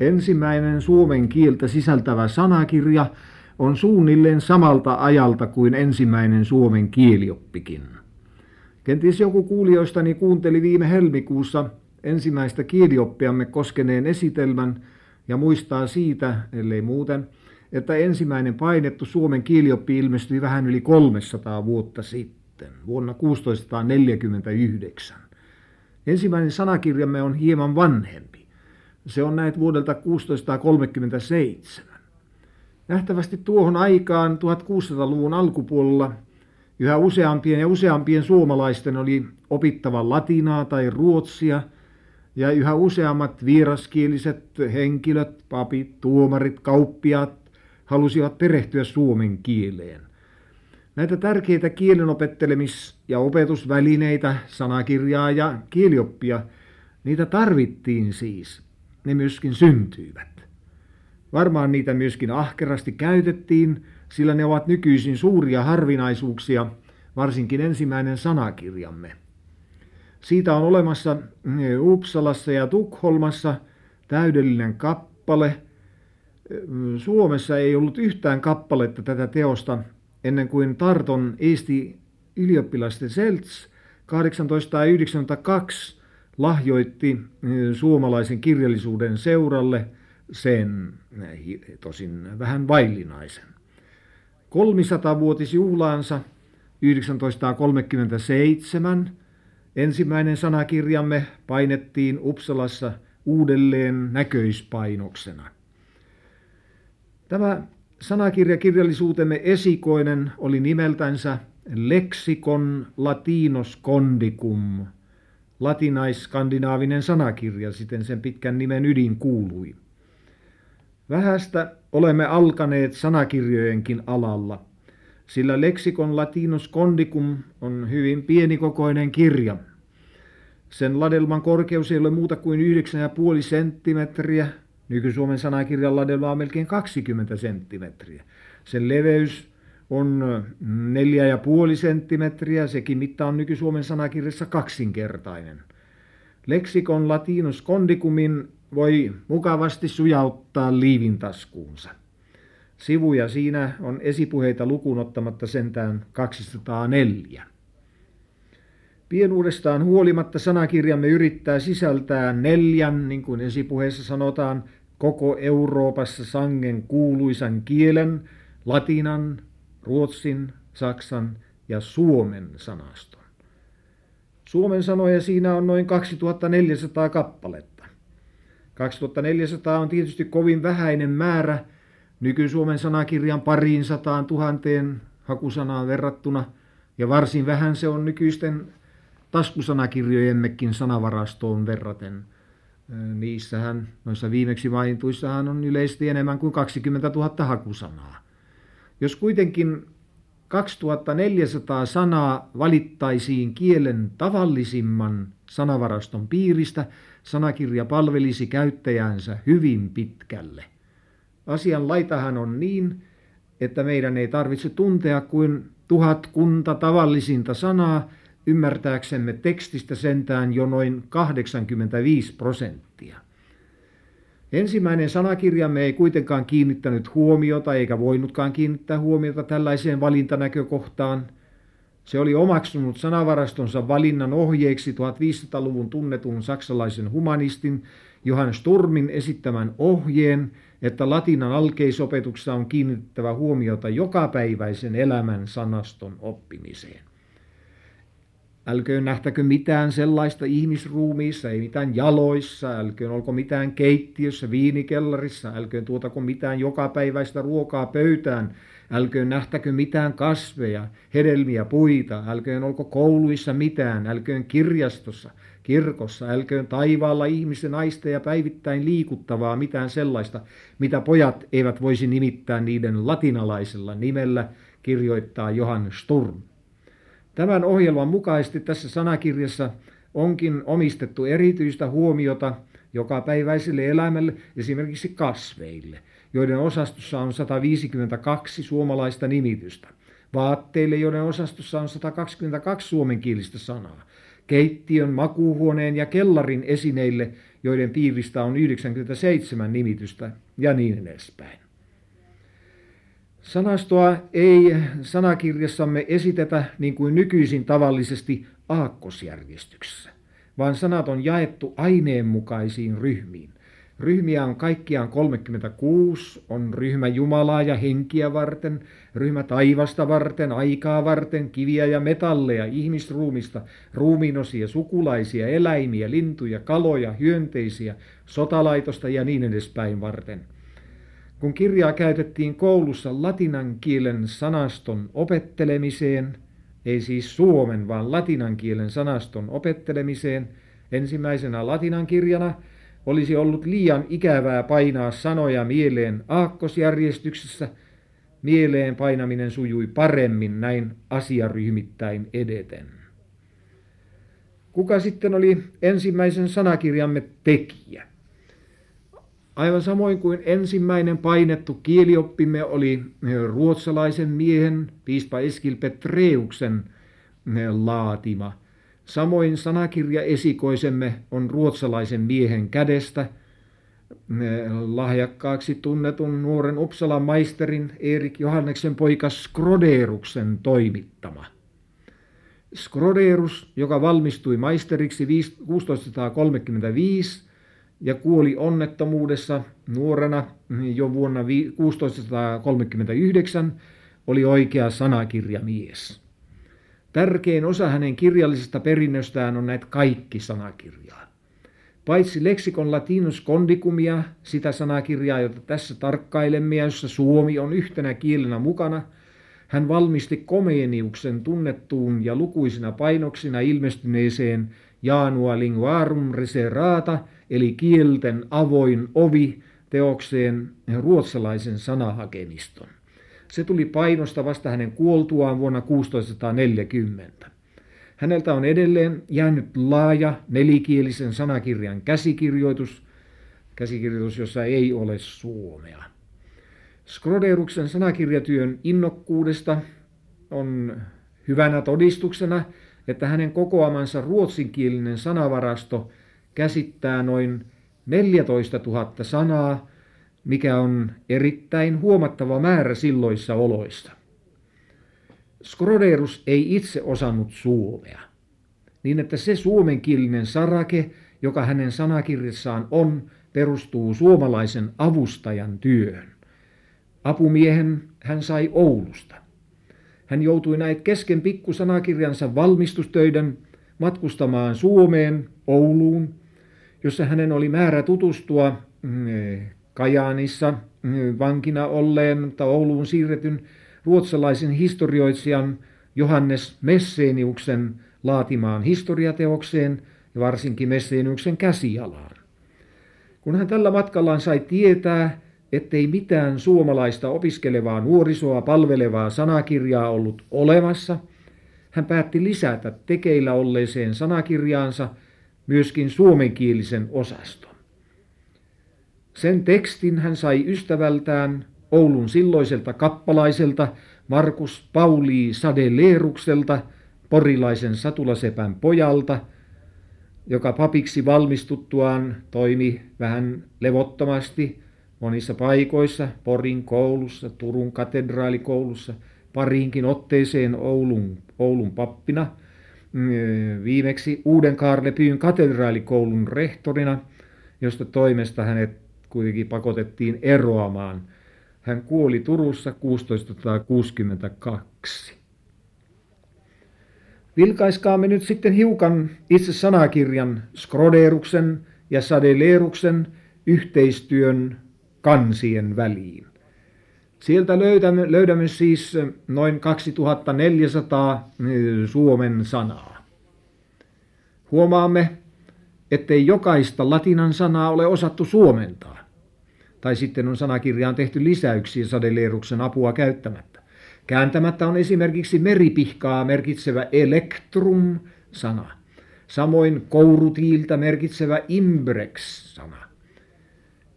Ensimmäinen suomen kieltä sisältävä sanakirja on suunnilleen samalta ajalta kuin ensimmäinen suomen kielioppikin. Kenties joku kuulijoistani kuunteli viime helmikuussa ensimmäistä kielioppiamme koskeneen esitelmän ja muistaa siitä, ellei muuten, että ensimmäinen painettu suomen kielioppi ilmestyi vähän yli 300 vuotta sitten, vuonna 1649. Ensimmäinen sanakirjamme on hieman vanhempi. Se on näet vuodelta 1637. Nähtävästi tuohon aikaan 1600-luvun alkupuolella yhä useampien ja useampien suomalaisten oli opittava latinaa tai ruotsia, ja yhä useammat vieraskieliset henkilöt, papit, tuomarit, kauppiaat halusivat perehtyä suomen kieleen. Näitä tärkeitä kielenopettelemis- ja opetusvälineitä, sanakirjaa ja kielioppia, niitä tarvittiin siis. Ne myöskin syntyivät. Varmaan niitä myöskin ahkerasti käytettiin, sillä ne ovat nykyisin suuria harvinaisuuksia, varsinkin ensimmäinen sanakirjamme. Siitä on olemassa Uppsalassa ja Tukholmassa täydellinen kappale. Suomessa ei ollut yhtään kappaletta tätä teosta ennen kuin Tarton Eesti ylioppilasten Selts 1892 lahjoitti suomalaisen kirjallisuuden seuralle sen, tosin vähän vaillinaisen. 300-vuotisjuhlaansa 1937 ensimmäinen sanakirjamme painettiin Uppsalassa uudelleen näköispainoksena. Tämä sanakirjakirjallisuutemme esikoinen oli nimeltänsä Lexicon Latinos Condicum, latinais-skandinaavinen sanakirja, siten sen pitkän nimen ydin kuului. Vähästä olemme alkaneet sanakirjojenkin alalla, sillä Lexicon Latinos Condicum on hyvin pienikokoinen kirja. Sen ladelman korkeus ei ole muuta kuin 9,5 senttimetriä Nyky-Suomen sanakirjan ladella on melkein 20 senttimetriä. Sen leveys on 4,5 senttimetriä, sekin mitta on nyky-Suomen sanakirjassa kaksinkertainen. Leksikon latinus kondicumin voi mukavasti sujauttaa liivin taskuunsa. Sivuja siinä on esipuheita lukuun ottamatta sentään 204. Pienuudestaan huolimatta sanakirjamme yrittää sisältää neljän, niin kuin esipuheessa sanotaan, koko Euroopassa sangen kuuluisan kielen, latinan, ruotsin, saksan ja suomen sanaston. Suomen sanoja siinä on noin 2400 kappaletta. 2400 on tietysti kovin vähäinen määrä nyky-Suomen sanakirjan pariin sataan tuhanteen hakusanaan verrattuna, ja varsin vähän se on nykyisten taskusanakirjojemmekin sanavarastoon verraten – Niissähän, noissa viimeksi mainituissahan on yleisesti enemmän kuin 20 000 hakusanaa. Jos kuitenkin 2400 sanaa valittaisiin kielen tavallisimman sanavaraston piiristä, sanakirja palvelisi käyttäjänsä hyvin pitkälle. Asian laitahan on niin, että meidän ei tarvitse tuntea kuin tuhat kunta tavallisinta sanaa, ymmärtääksemme tekstistä sentään jo noin 85 prosenttia. Ensimmäinen sanakirjamme ei kuitenkaan kiinnittänyt huomiota eikä voinutkaan kiinnittää huomiota tällaiseen valintanäkökohtaan. Se oli omaksunut sanavarastonsa valinnan ohjeeksi 1500-luvun tunnetun saksalaisen humanistin Johann Sturmin esittämän ohjeen, että latinan alkeisopetuksessa on kiinnitettävä huomiota jokapäiväisen elämän sanaston oppimiseen. Älköön nähtäkö mitään sellaista ihmisruumiissa, ei mitään jaloissa, älköön olko mitään keittiössä, viinikellarissa, älköön tuotako mitään jokapäiväistä ruokaa pöytään, älköön nähtäkö mitään kasveja, hedelmiä, puita, älköön olko kouluissa mitään, älköön kirjastossa, kirkossa, älköön taivaalla ihmisen aisteja päivittäin liikuttavaa mitään sellaista, mitä pojat eivät voisi nimittää niiden latinalaisella nimellä, kirjoittaa Johann Sturm. Tämän ohjelman mukaisesti tässä sanakirjassa onkin omistettu erityistä huomiota jokapäiväiselle elämälle, esimerkiksi kasveille, joiden osastossa on 152 suomalaista nimitystä. Vaatteille, joiden osastossa on 122 suomenkielistä sanaa. Keittiön, makuuhuoneen ja kellarin esineille, joiden piiristä on 97 nimitystä ja niin edespäin. Sanastoa ei sanakirjassamme esitetä niin kuin nykyisin tavallisesti aakkosjärjestyksessä, vaan sanat on jaettu aineenmukaisiin ryhmiin. Ryhmiä on kaikkiaan 36, on ryhmä Jumalaa ja henkiä varten, ryhmä taivasta varten, aikaa varten, kiviä ja metalleja, ihmisruumista, ruumiinosia, sukulaisia, eläimiä, lintuja, kaloja, hyönteisiä, sotalaitosta ja niin edespäin varten. Kun kirjaa käytettiin koulussa latinan kielen sanaston opettelemiseen, ei siis suomen, vaan latinan kielen sanaston opettelemiseen, ensimmäisenä latinan kirjana – olisi ollut liian ikävää painaa sanoja mieleen aakkosjärjestyksessä, mieleen painaminen sujui paremmin näin asiaryhmittäin edeten. Kuka sitten oli ensimmäisen sanakirjamme tekijä? Aivan samoin kuin ensimmäinen painettu kielioppimme oli ruotsalaisen miehen, piispa Eskil Petreuksen laatima – Samoin sanakirja esikoisemme on ruotsalaisen miehen kädestä lahjakkaaksi tunnetun nuoren Uppsalan maisterin Erik Johanneksen poika Skroderuksen toimittama. Skroderus, joka valmistui maisteriksi 1635 ja kuoli onnettomuudessa nuorena jo vuonna 1639, oli oikea sanakirjamies. Tärkein osa hänen kirjallisesta perinnöstään on näitä kaikki sanakirjaa. Paitsi leksikon latinus kondicumia, sitä sanakirjaa, jota tässä tarkkailemme ja jossa suomi on yhtenä kielenä mukana, hän valmisti Komeeniuksen tunnettuun ja lukuisina painoksina ilmestyneeseen Jaanua linguarum reserata, eli kielten avoin ovi, teokseen ruotsalaisen sanahakemiston. Se tuli painosta vasta hänen kuoltuaan vuonna 1640. Häneltä on edelleen jäänyt laaja nelikielisen sanakirjan käsikirjoitus, käsikirjoitus, jossa ei ole suomea. Skroderuksen sanakirjatyön innokkuudesta on hyvänä todistuksena, että hänen kokoamansa ruotsinkielinen sanavarasto käsittää noin 14 000 sanaa mikä on erittäin huomattava määrä silloissa oloissa. Skroderus ei itse osannut suomea, niin että se suomenkielinen sarake, joka hänen sanakirjassaan on, perustuu suomalaisen avustajan työhön. Apumiehen hän sai Oulusta. Hän joutui näitä kesken pikkusanakirjansa valmistustöiden matkustamaan Suomeen, Ouluun, jossa hänen oli määrä tutustua mm, Kajaanissa mm, vankina olleen, mutta Ouluun siirretyn ruotsalaisen historioitsijan Johannes Messeniuksen laatimaan historiateokseen ja varsinkin Messeniuksen käsialaan. Kun hän tällä matkallaan sai tietää, ettei mitään suomalaista opiskelevaa nuorisoa palvelevaa sanakirjaa ollut olemassa, hän päätti lisätä tekeillä olleeseen sanakirjaansa myöskin suomenkielisen osaston. Sen tekstin hän sai ystävältään Oulun silloiselta kappalaiselta Markus Pauli Sadeleerukselta, porilaisen satulasepän pojalta, joka papiksi valmistuttuaan toimi vähän levottomasti monissa paikoissa, Porin koulussa, Turun katedraalikoulussa, pariinkin otteeseen Oulun, Oulun pappina, viimeksi Uuden Kaarlepyyn katedraalikoulun rehtorina, josta toimesta hänet kuitenkin pakotettiin eroamaan. Hän kuoli Turussa 1662. Vilkaiskaamme nyt sitten hiukan itse sanakirjan Skroderuksen ja Sadeleeruksen yhteistyön kansien väliin. Sieltä löydämme, löydämme siis noin 2400 suomen sanaa. Huomaamme, ettei jokaista latinan sanaa ole osattu suomentaa tai sitten on sanakirjaan tehty lisäyksiä sadeleeruksen apua käyttämättä. Kääntämättä on esimerkiksi meripihkaa merkitsevä elektrum-sana. Samoin kourutiiltä merkitsevä imbrex-sana.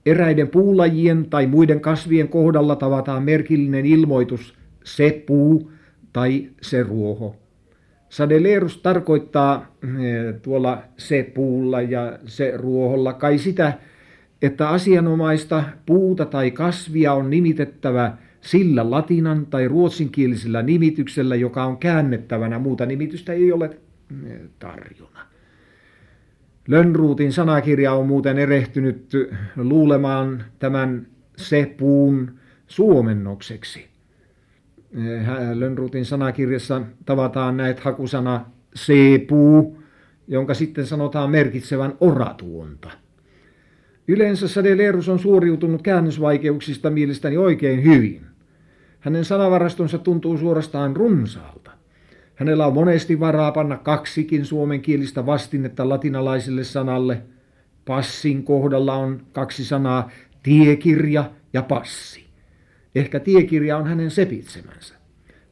Eräiden puulajien tai muiden kasvien kohdalla tavataan merkillinen ilmoitus se puu tai se ruoho. Sadelerus tarkoittaa eh, tuolla se puulla ja se ruoholla kai sitä, että asianomaista puuta tai kasvia on nimitettävä sillä latinan tai ruotsinkielisellä nimityksellä, joka on käännettävänä. Muuta nimitystä ei ole eh, tarjona. Lönnruutin sanakirja on muuten erehtynyt luulemaan tämän se puun suomennokseksi. Lönnruutin sanakirjassa tavataan näitä hakusana C-puu, jonka sitten sanotaan merkitsevän oratuonta. Yleensä Sade Lerus on suoriutunut käännösvaikeuksista mielestäni oikein hyvin. Hänen sanavarastonsa tuntuu suorastaan runsaalta. Hänellä on monesti varaa panna kaksikin suomenkielistä vastinetta latinalaiselle sanalle. Passin kohdalla on kaksi sanaa, tiekirja ja passi. Ehkä tiekirja on hänen sepitsemänsä.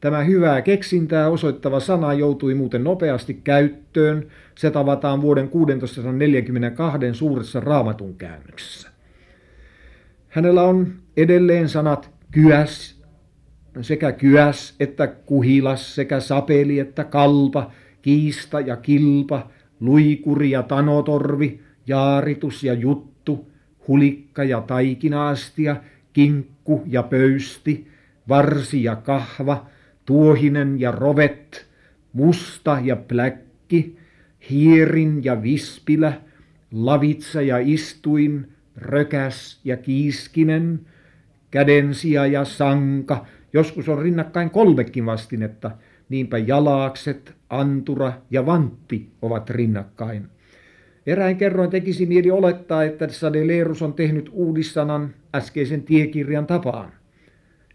Tämä hyvää keksintää osoittava sana joutui muuten nopeasti käyttöön. Se tavataan vuoden 1642 suuressa raamatun käännöksessä. Hänellä on edelleen sanat kyäs, sekä kyäs että kuhilas, sekä sapeli että kalpa, kiista ja kilpa, luikuri ja tanotorvi, jaaritus ja juttu, hulikka ja taikinaastia, kinkku ja pöysti, varsi ja kahva, tuohinen ja rovet, musta ja pläkki, hierin ja vispilä, lavitsa ja istuin, rökäs ja kiiskinen, kädensia ja sanka, joskus on rinnakkain kolmekin vastinetta, niinpä jalaakset, antura ja vantti ovat rinnakkain. Eräin kerroin tekisi mieli olettaa, että Sadelerus on tehnyt uudissanan äskeisen tiekirjan tapaan.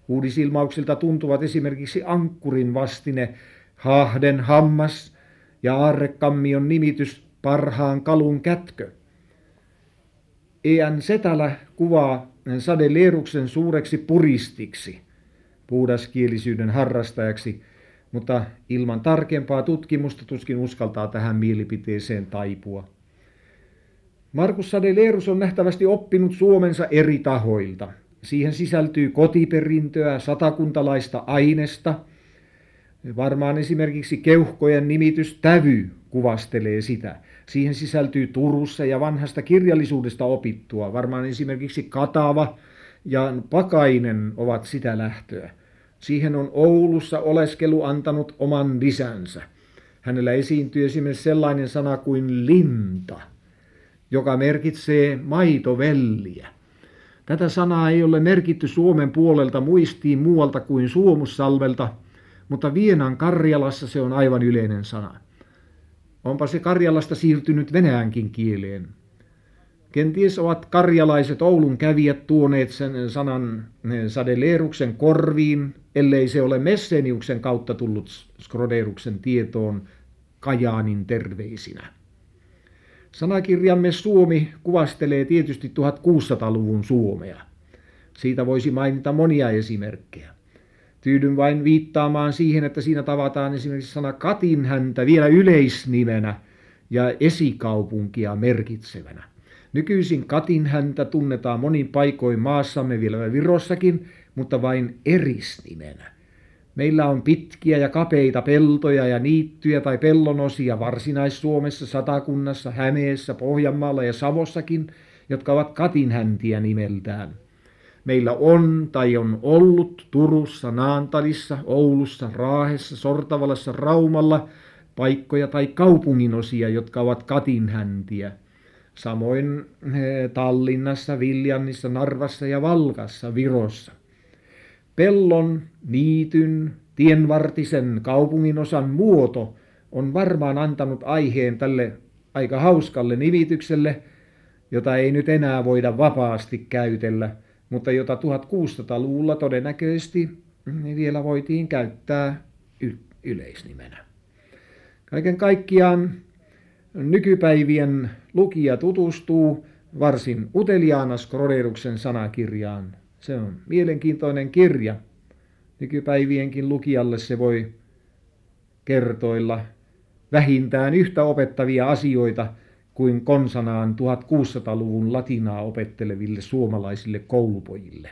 Uudisilmauksilta tuntuvat esimerkiksi ankkurin vastine, hahden hammas ja aarrekammion nimitys parhaan kalun kätkö. E.N. Setälä kuvaa Sadeleruksen suureksi puristiksi, puhdaskielisyyden harrastajaksi, mutta ilman tarkempaa tutkimusta tuskin uskaltaa tähän mielipiteeseen taipua. Markus Sadelerus on nähtävästi oppinut Suomensa eri tahoilta. Siihen sisältyy kotiperintöä, satakuntalaista ainesta. Varmaan esimerkiksi keuhkojen nimitys tävy kuvastelee sitä. Siihen sisältyy Turussa ja vanhasta kirjallisuudesta opittua. Varmaan esimerkiksi Katava ja Pakainen ovat sitä lähtöä. Siihen on Oulussa oleskelu antanut oman lisänsä. Hänellä esiintyy esimerkiksi sellainen sana kuin linta – joka merkitsee maitovelliä. Tätä sanaa ei ole merkitty Suomen puolelta muistiin muualta kuin Suomussalvelta, mutta Vienan Karjalassa se on aivan yleinen sana. Onpa se Karjalasta siirtynyt venäjänkin kieleen. Kenties ovat karjalaiset Oulun kävijät tuoneet sen sanan Sadeleeruksen korviin, ellei se ole Messeniuksen kautta tullut Skroderuksen tietoon Kajaanin terveisinä. Sanakirjamme Suomi kuvastelee tietysti 1600-luvun Suomea. Siitä voisi mainita monia esimerkkejä. Tyydyn vain viittaamaan siihen, että siinä tavataan esimerkiksi sana Katinhäntä vielä yleisnimenä ja esikaupunkia merkitsevänä. Nykyisin Katinhäntä tunnetaan monin paikoin maassamme vielä Virossakin, mutta vain erisnimenä. Meillä on pitkiä ja kapeita peltoja ja niittyjä tai pellonosia Varsinais-Suomessa, Satakunnassa, Hämeessä, Pohjanmaalla ja Savossakin, jotka ovat katinhäntiä nimeltään. Meillä on tai on ollut Turussa, Naantalissa, Oulussa, Raahessa, Sortavalassa, Raumalla paikkoja tai kaupunginosia, jotka ovat katinhäntiä. Samoin Tallinnassa, Viljannissa, Narvassa ja Valkassa, Virossa. Pellon, niityn, tienvartisen kaupunginosan muoto on varmaan antanut aiheen tälle aika hauskalle nimitykselle, jota ei nyt enää voida vapaasti käytellä, mutta jota 1600-luvulla todennäköisesti vielä voitiin käyttää yleisnimenä. Kaiken kaikkiaan nykypäivien lukija tutustuu varsin uteliaana Skroderuksen sanakirjaan se on mielenkiintoinen kirja. Nykypäivienkin lukijalle se voi kertoilla vähintään yhtä opettavia asioita kuin konsanaan 1600-luvun latinaa opetteleville suomalaisille koulupojille.